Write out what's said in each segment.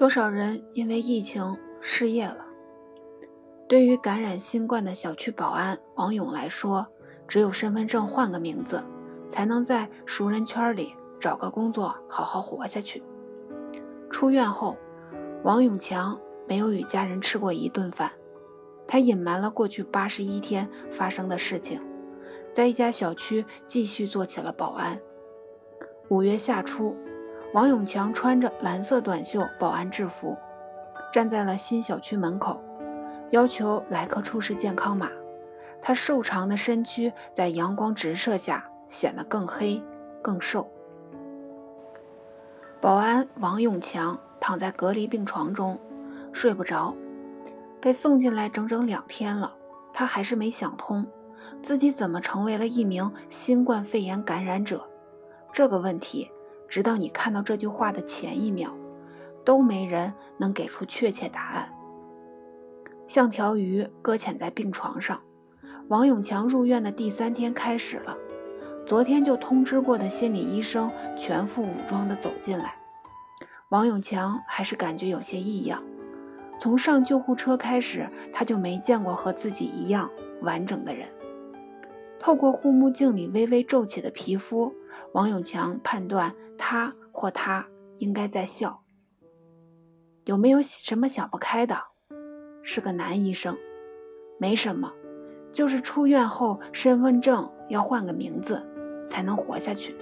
多少人因为疫情失业了？对于感染新冠的小区保安王勇来说，只有身份证换个名字，才能在熟人圈里找个工作，好好活下去。出院后，王永强没有与家人吃过一顿饭，他隐瞒了过去八十一天发生的事情，在一家小区继续做起了保安。五月下初，王永强穿着蓝色短袖保安制服，站在了新小区门口，要求来客出示健康码。他瘦长的身躯在阳光直射下显得更黑、更瘦。保安王永强躺在隔离病床中，睡不着，被送进来整整两天了，他还是没想通，自己怎么成为了一名新冠肺炎感染者。这个问题，直到你看到这句话的前一秒，都没人能给出确切答案。像条鱼搁浅在病床上，王永强入院的第三天开始了。昨天就通知过的心理医生全副武装地走进来，王永强还是感觉有些异样。从上救护车开始，他就没见过和自己一样完整的人。透过护目镜里微微皱起的皮肤，王永强判断他或他应该在笑。有没有什么想不开的？是个男医生，没什么，就是出院后身份证要换个名字才能活下去。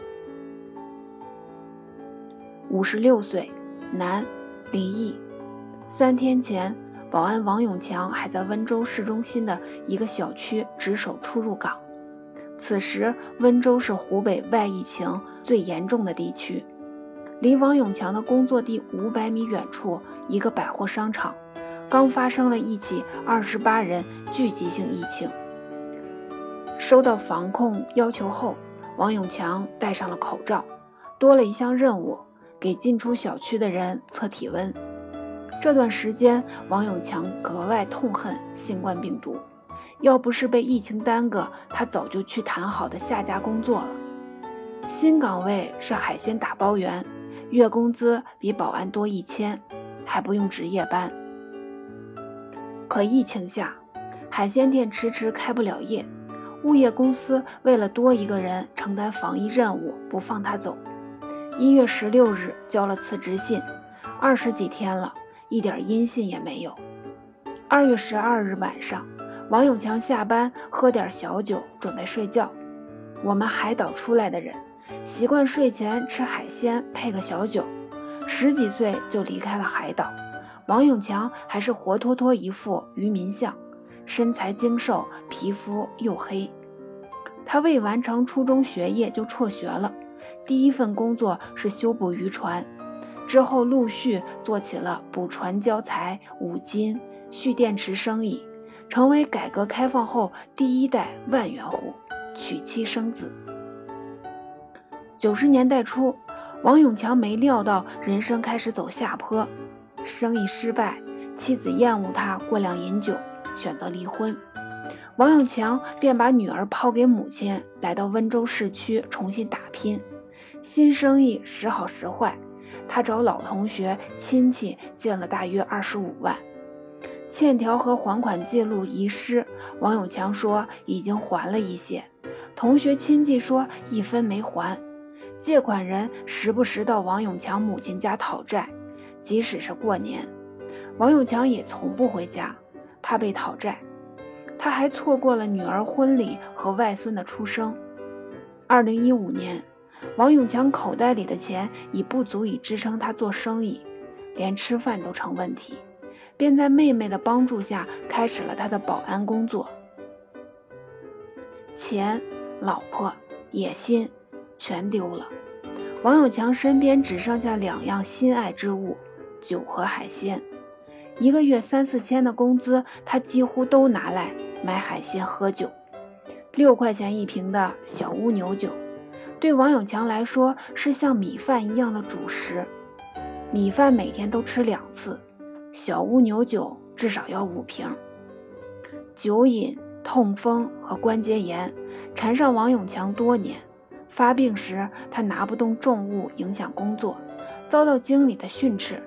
五十六岁，男，离异。三天前，保安王永强还在温州市中心的一个小区值守出入岗。此时，温州是湖北外疫情最严重的地区。离王永强的工作地五百米远处，一个百货商场刚发生了一起二十八人聚集性疫情。收到防控要求后，王永强戴上了口罩，多了一项任务：给进出小区的人测体温。这段时间，王永强格外痛恨新冠病毒。要不是被疫情耽搁，他早就去谈好的下家工作了。新岗位是海鲜打包员，月工资比保安多一千，还不用值夜班。可疫情下，海鲜店迟迟开不了业，物业公司为了多一个人承担防疫任务，不放他走。一月十六日交了辞职信，二十几天了，一点音信也没有。二月十二日晚上。王永强下班喝点小酒，准备睡觉。我们海岛出来的人，习惯睡前吃海鲜配个小酒。十几岁就离开了海岛，王永强还是活脱脱一副渔民相，身材精瘦，皮肤黝黑。他未完成初中学业就辍学了，第一份工作是修补渔船，之后陆续做起了补船教材、五金、蓄电池生意。成为改革开放后第一代万元户，娶妻生子。九十年代初，王永强没料到人生开始走下坡，生意失败，妻子厌恶他过量饮酒，选择离婚。王永强便把女儿抛给母亲，来到温州市区重新打拼。新生意时好时坏，他找老同学亲戚借了大约二十五万。欠条和还款记录遗失，王永强说已经还了一些，同学亲戚说一分没还，借款人时不时到王永强母亲家讨债，即使是过年，王永强也从不回家，怕被讨债。他还错过了女儿婚礼和外孙的出生。二零一五年，王永强口袋里的钱已不足以支撑他做生意，连吃饭都成问题。便在妹妹的帮助下开始了他的保安工作。钱、老婆、野心全丢了，王永强身边只剩下两样心爱之物：酒和海鲜。一个月三四千的工资，他几乎都拿来买海鲜喝酒。六块钱一瓶的小乌牛酒，对王永强来说是像米饭一样的主食。米饭每天都吃两次。小乌牛酒至少要五瓶。酒瘾、痛风和关节炎缠上王永强多年。发病时，他拿不动重物，影响工作，遭到经理的训斥。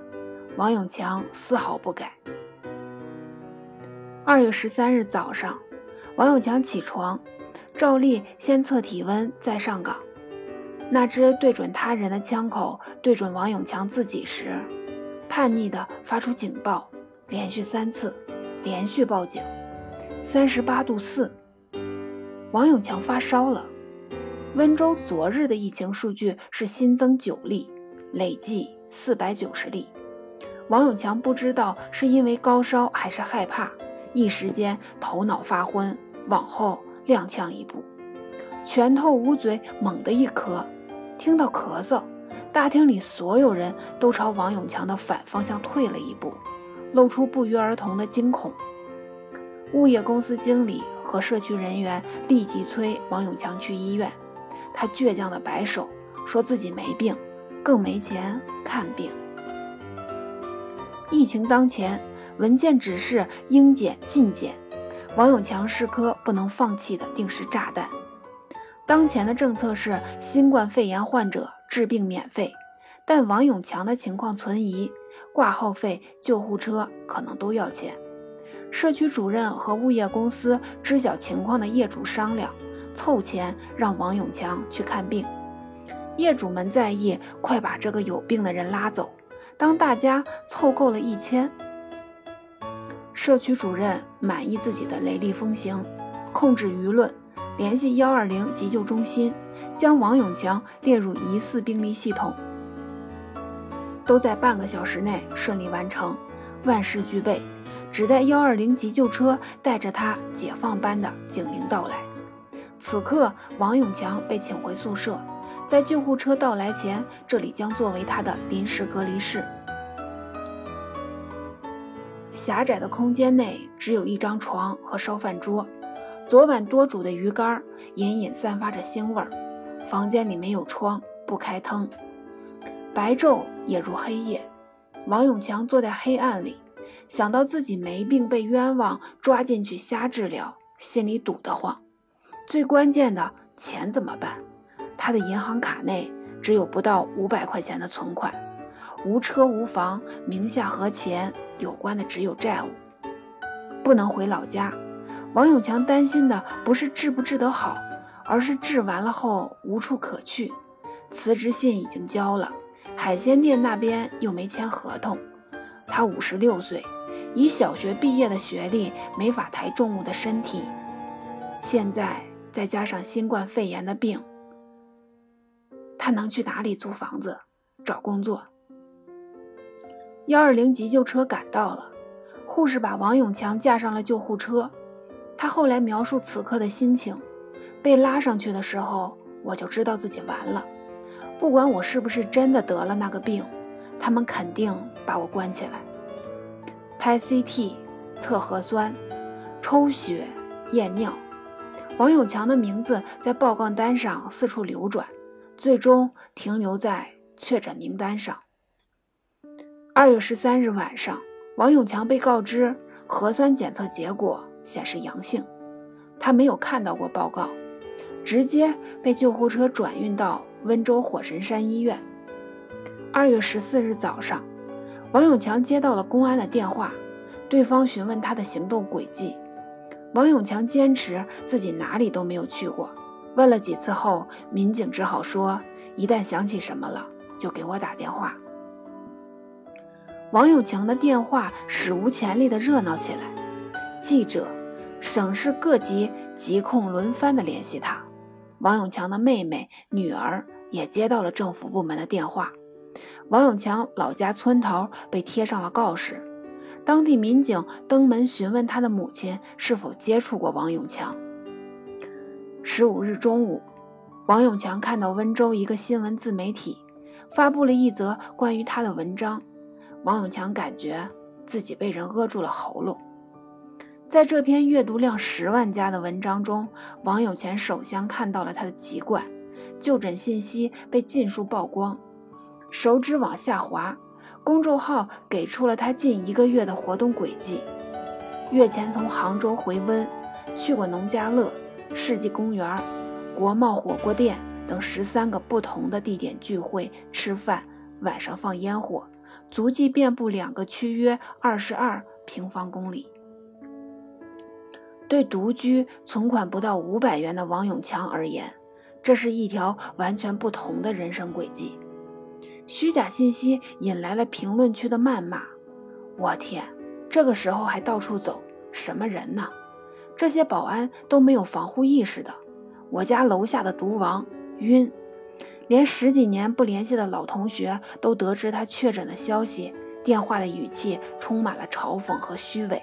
王永强丝毫不改。二月十三日早上，王永强起床，照例先测体温，再上岗。那只对准他人的枪口对准王永强自己时，叛逆地发出警报，连续三次，连续报警。三十八度四，王永强发烧了。温州昨日的疫情数据是新增九例，累计四百九十例。王永强不知道是因为高烧还是害怕，一时间头脑发昏，往后踉跄一步，拳头捂嘴，猛地一咳。听到咳嗽，大厅里所有人都朝王永强的反方向退了一步，露出不约而同的惊恐。物业公司经理和社区人员立即催王永强去医院。他倔强的摆手，说自己没病，更没钱看病。疫情当前，文件指示应检尽检，王永强是颗不能放弃的定时炸弹。当前的政策是新冠肺炎患者治病免费，但王永强的情况存疑，挂号费、救护车可能都要钱。社区主任和物业公司知晓情况的业主商量。凑钱让王永强去看病，业主们在意，快把这个有病的人拉走。当大家凑够了一千，社区主任满意自己的雷厉风行，控制舆论，联系幺二零急救中心，将王永强列入疑似病例系统，都在半个小时内顺利完成，万事俱备，只待幺二零急救车带着他解放般的警铃到来。此刻，王永强被请回宿舍，在救护车到来前，这里将作为他的临时隔离室。狭窄的空间内只有一张床和烧饭桌，昨晚多煮的鱼干隐隐散发着腥味儿。房间里没有窗，不开灯，白昼也如黑夜。王永强坐在黑暗里，想到自己没病被冤枉抓进去瞎治疗，心里堵得慌。最关键的钱怎么办？他的银行卡内只有不到五百块钱的存款，无车无房，名下和钱有关的只有债务，不能回老家。王永强担心的不是治不治得好，而是治完了后无处可去。辞职信已经交了，海鲜店那边又没签合同。他五十六岁，以小学毕业的学历，没法抬重物的身体，现在。再加上新冠肺炎的病，他能去哪里租房子、找工作？幺二零急救车赶到了，护士把王永强架上了救护车。他后来描述此刻的心情：被拉上去的时候，我就知道自己完了。不管我是不是真的得了那个病，他们肯定把我关起来。拍 CT、测核酸、抽血、验尿。王永强的名字在报告单上四处流转，最终停留在确诊名单上。二月十三日晚上，王永强被告知核酸检测结果显示阳性，他没有看到过报告，直接被救护车转运到温州火神山医院。二月十四日早上，王永强接到了公安的电话，对方询问他的行动轨迹。王永强坚持自己哪里都没有去过，问了几次后，民警只好说：“一旦想起什么了，就给我打电话。”王永强的电话史无前例的热闹起来，记者、省市各级疾控轮番的联系他。王永强的妹妹、女儿也接到了政府部门的电话。王永强老家村头被贴上了告示。当地民警登门询问他的母亲是否接触过王永强。十五日中午，王永强看到温州一个新闻自媒体发布了一则关于他的文章，王永强感觉自己被人扼住了喉咙。在这篇阅读量十万加的文章中，王友钱首先看到了他的籍贯，就诊信息被尽数曝光，手指往下滑。公众号给出了他近一个月的活动轨迹：月前从杭州回温，去过农家乐、世纪公园、国贸火锅店等十三个不同的地点聚会吃饭，晚上放烟火，足迹遍布两个区，约二十二平方公里。对独居、存款不到五百元的王永强而言，这是一条完全不同的人生轨迹。虚假信息引来了评论区的谩骂。我天，这个时候还到处走，什么人呢？这些保安都没有防护意识的。我家楼下的毒王晕，连十几年不联系的老同学都得知他确诊的消息，电话的语气充满了嘲讽和虚伪。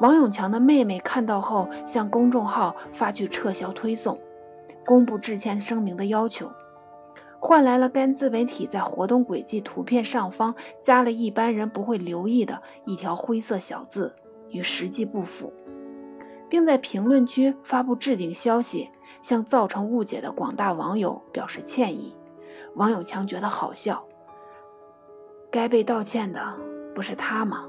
王永强的妹妹看到后，向公众号发去撤销推送、公布致歉声明的要求，换来了该自媒体在活动轨迹图片上方加了一般人不会留意的一条灰色小字，与实际不符，并在评论区发布置顶消息，向造成误解的广大网友表示歉意。王永强觉得好笑，该被道歉的不是他吗？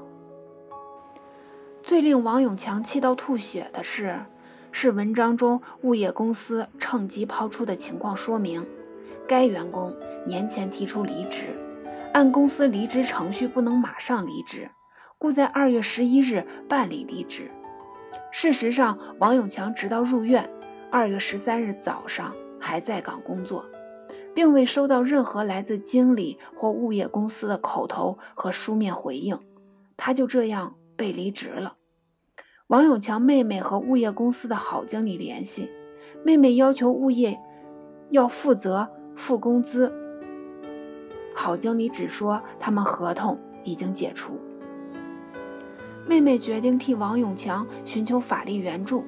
最令王永强气到吐血的是，是文章中物业公司趁机抛出的情况说明：该员工年前提出离职，按公司离职程序不能马上离职，故在二月十一日办理离职。事实上，王永强直到入院，二月十三日早上还在岗工作，并未收到任何来自经理或物业公司的口头和书面回应，他就这样。被离职了，王永强妹妹和物业公司的好经理联系，妹妹要求物业要负责付工资，好经理只说他们合同已经解除。妹妹决定替王永强寻求法律援助，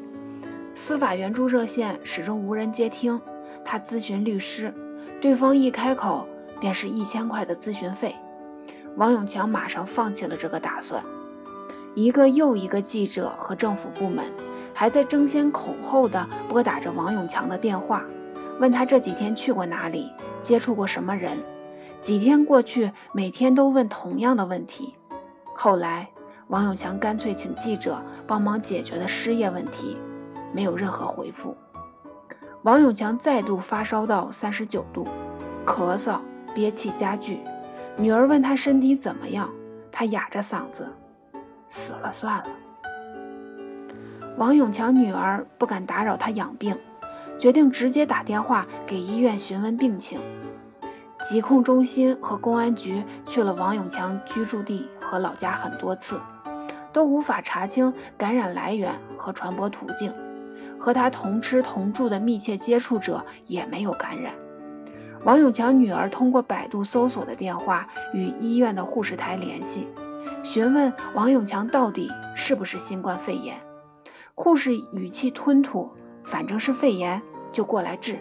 司法援助热线始终无人接听，她咨询律师，对方一开口便是一千块的咨询费，王永强马上放弃了这个打算。一个又一个记者和政府部门还在争先恐后地拨打着王永强的电话，问他这几天去过哪里，接触过什么人。几天过去，每天都问同样的问题。后来，王永强干脆请记者帮忙解决的失业问题，没有任何回复。王永强再度发烧到三十九度，咳嗽憋气加剧。女儿问他身体怎么样，他哑着嗓子。死了算了。王永强女儿不敢打扰他养病，决定直接打电话给医院询问病情。疾控中心和公安局去了王永强居住地和老家很多次，都无法查清感染来源和传播途径。和他同吃同住的密切接触者也没有感染。王永强女儿通过百度搜索的电话与医院的护士台联系。询问王永强到底是不是新冠肺炎，护士语气吞吐，反正是肺炎就过来治。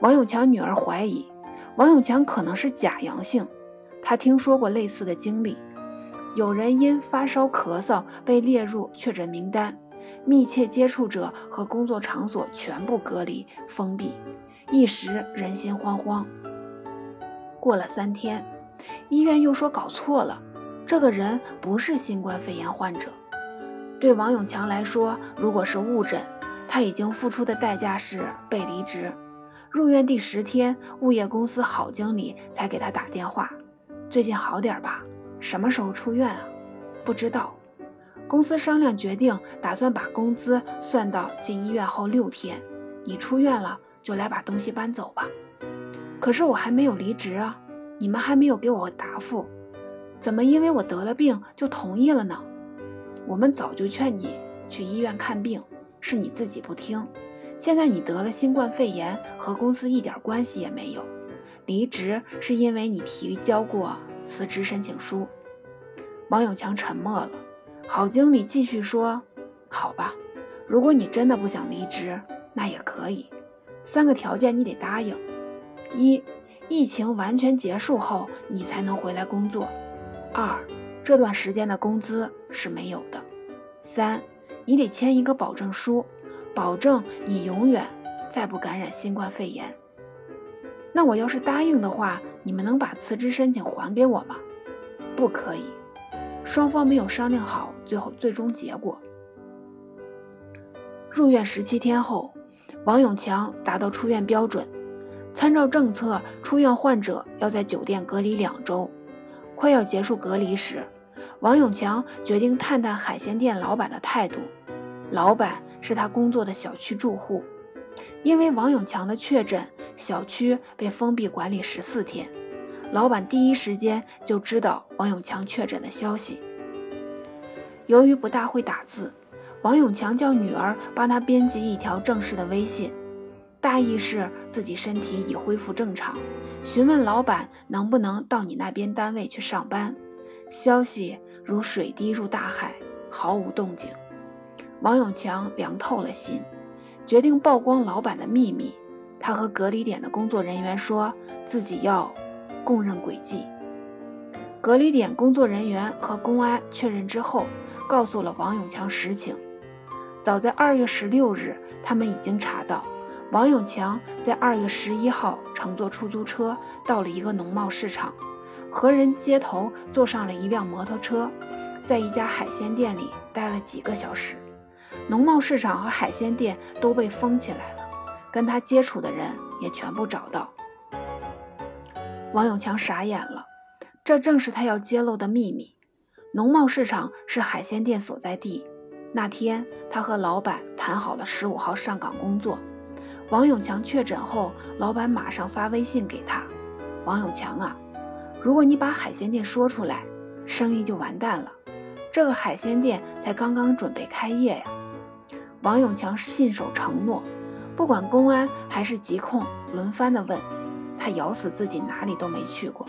王永强女儿怀疑王永强可能是假阳性，她听说过类似的经历，有人因发烧咳嗽被列入确诊名单，密切接触者和工作场所全部隔离封闭，一时人心惶惶。过了三天，医院又说搞错了。这个人不是新冠肺炎患者。对王永强来说，如果是误诊，他已经付出的代价是被离职。入院第十天，物业公司郝经理才给他打电话：“最近好点吧？什么时候出院啊？”不知道。公司商量决定，打算把工资算到进医院后六天。你出院了，就来把东西搬走吧。可是我还没有离职啊，你们还没有给我答复。怎么因为我得了病就同意了呢？我们早就劝你去医院看病，是你自己不听。现在你得了新冠肺炎，和公司一点关系也没有。离职是因为你提交过辞职申请书。王永强沉默了。郝经理继续说：“好吧，如果你真的不想离职，那也可以。三个条件你得答应：一，疫情完全结束后你才能回来工作。”二，这段时间的工资是没有的。三，你得签一个保证书，保证你永远再不感染新冠肺炎。那我要是答应的话，你们能把辞职申请还给我吗？不可以，双方没有商量好最后最终结果。入院十七天后，王永强达到出院标准，参照政策，出院患者要在酒店隔离两周。快要结束隔离时，王永强决定探探海鲜店老板的态度。老板是他工作的小区住户，因为王永强的确诊，小区被封闭管理十四天。老板第一时间就知道王永强确诊的消息。由于不大会打字，王永强叫女儿帮他编辑一条正式的微信，大意是自己身体已恢复正常，询问老板能不能到你那边单位去上班。消息如水滴入大海，毫无动静。王永强凉透了心，决定曝光老板的秘密。他和隔离点的工作人员说自己要供认轨迹。隔离点工作人员和公安确认之后，告诉了王永强实情。早在二月十六日，他们已经查到王永强在二月十一号乘坐出租车到了一个农贸市场，和人接头坐上了一辆摩托车，在一家海鲜店里待了几个小时。农贸市场和海鲜店都被封起来了，跟他接触的人也全部找到。王永强傻眼了，这正是他要揭露的秘密。农贸市场是海鲜店所在地。那天，他和老板谈好了十五号上岗工作。王永强确诊后，老板马上发微信给他：“王永强啊，如果你把海鲜店说出来，生意就完蛋了。这个海鲜店才刚刚准备开业呀。”王永强信守承诺，不管公安还是疾控轮番的问，他咬死自己哪里都没去过，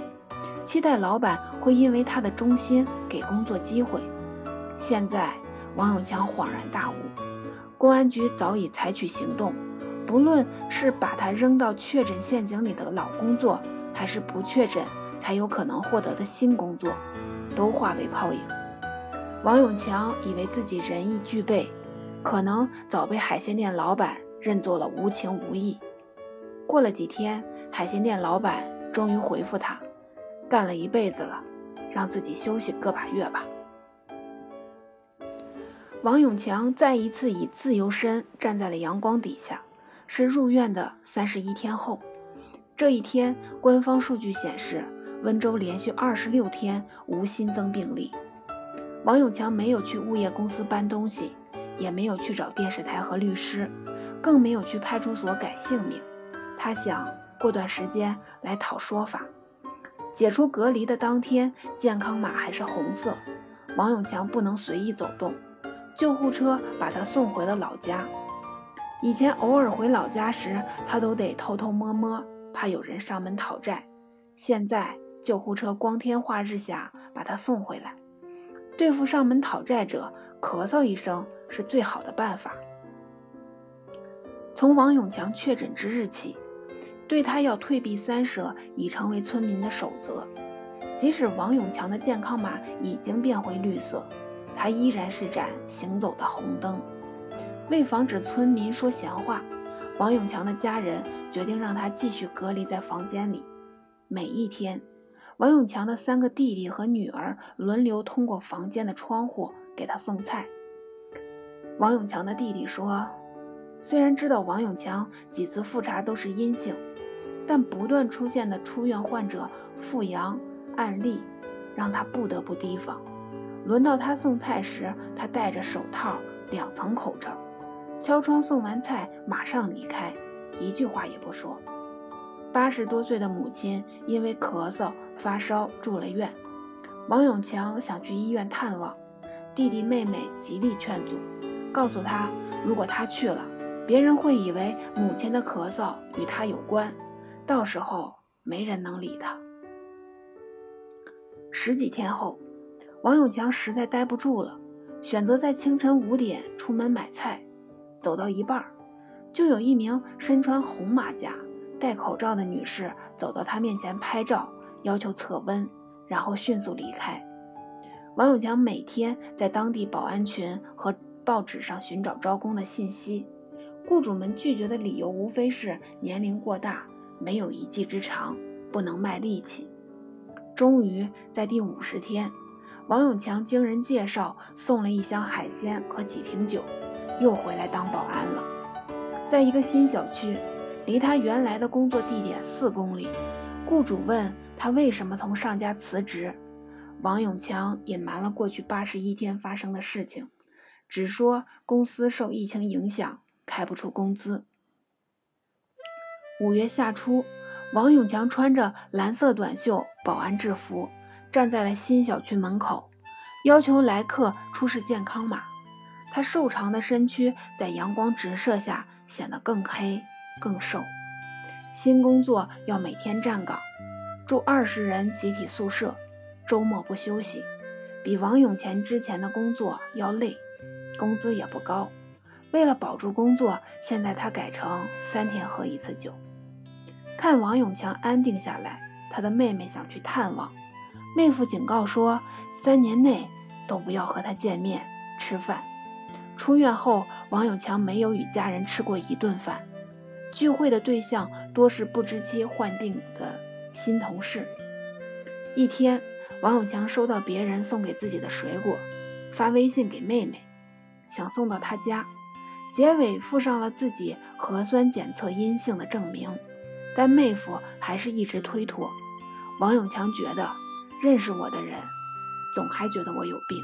期待老板会因为他的忠心给工作机会。现在王永强恍然大悟，公安局早已采取行动，不论是把他扔到确诊陷阱里的老工作，还是不确诊才有可能获得的新工作，都化为泡影。王永强以为自己仁义俱备。可能早被海鲜店老板认作了无情无义。过了几天，海鲜店老板终于回复他：“干了一辈子了，让自己休息个把月吧。”王永强再一次以自由身站在了阳光底下，是入院的三十一天后。这一天，官方数据显示，温州连续二十六天无新增病例。王永强没有去物业公司搬东西。也没有去找电视台和律师，更没有去派出所改姓名。他想过段时间来讨说法。解除隔离的当天，健康码还是红色。王永强不能随意走动，救护车把他送回了老家。以前偶尔回老家时，他都得偷偷摸摸，怕有人上门讨债。现在救护车光天化日下把他送回来，对付上门讨债者，咳嗽一声。是最好的办法。从王永强确诊之日起，对他要退避三舍已成为村民的守则。即使王永强的健康码已经变回绿色，他依然是盏行走的红灯。为防止村民说闲话，王永强的家人决定让他继续隔离在房间里。每一天，王永强的三个弟弟和女儿轮流通过房间的窗户给他送菜。王永强的弟弟说：“虽然知道王永强几次复查都是阴性，但不断出现的出院患者复阳案例，让他不得不提防。轮到他送菜时，他戴着手套、两层口罩，敲窗送完菜马上离开，一句话也不说。八十多岁的母亲因为咳嗽发烧住了院，王永强想去医院探望，弟弟妹妹极力劝阻。”告诉他，如果他去了，别人会以为母亲的咳嗽与他有关，到时候没人能理他。十几天后，王永强实在待不住了，选择在清晨五点出门买菜。走到一半，就有一名身穿红马甲、戴口罩的女士走到他面前拍照，要求测温，然后迅速离开。王永强每天在当地保安群和。报纸上寻找招工的信息，雇主们拒绝的理由无非是年龄过大，没有一技之长，不能卖力气。终于在第五十天，王永强经人介绍送了一箱海鲜和几瓶酒，又回来当保安了。在一个新小区，离他原来的工作地点四公里，雇主问他为什么从上家辞职，王永强隐瞒了过去八十一天发生的事情，只说公司受疫情影响开不出工资。五月下初，王永强穿着蓝色短袖保安制服，站在了新小区门口，要求来客出示健康码。他瘦长的身躯在阳光直射下显得更黑、更瘦。新工作要每天站岗，住二十人集体宿舍。周末不休息，比王永强之前的工作要累，工资也不高。为了保住工作，现在他改成三天喝一次酒。看王永强安定下来，他的妹妹想去探望，妹夫警告说，三年内都不要和他见面吃饭。出院后，王永强没有与家人吃过一顿饭，聚会的对象多是不知期患病的新同事。一天。王永强收到别人送给自己的水果，发微信给妹妹，想送到她家，结尾附上了自己核酸检测阴性的证明，但妹夫还是一直推脱。王永强觉得，认识我的人，总还觉得我有病。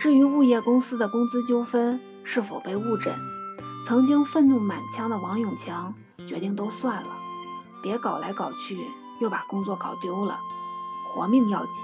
至于物业公司的工资纠纷是否被误诊，曾经愤怒满腔的王永强决定都算了，别搞来搞去。又把工作搞丢了，活命要紧。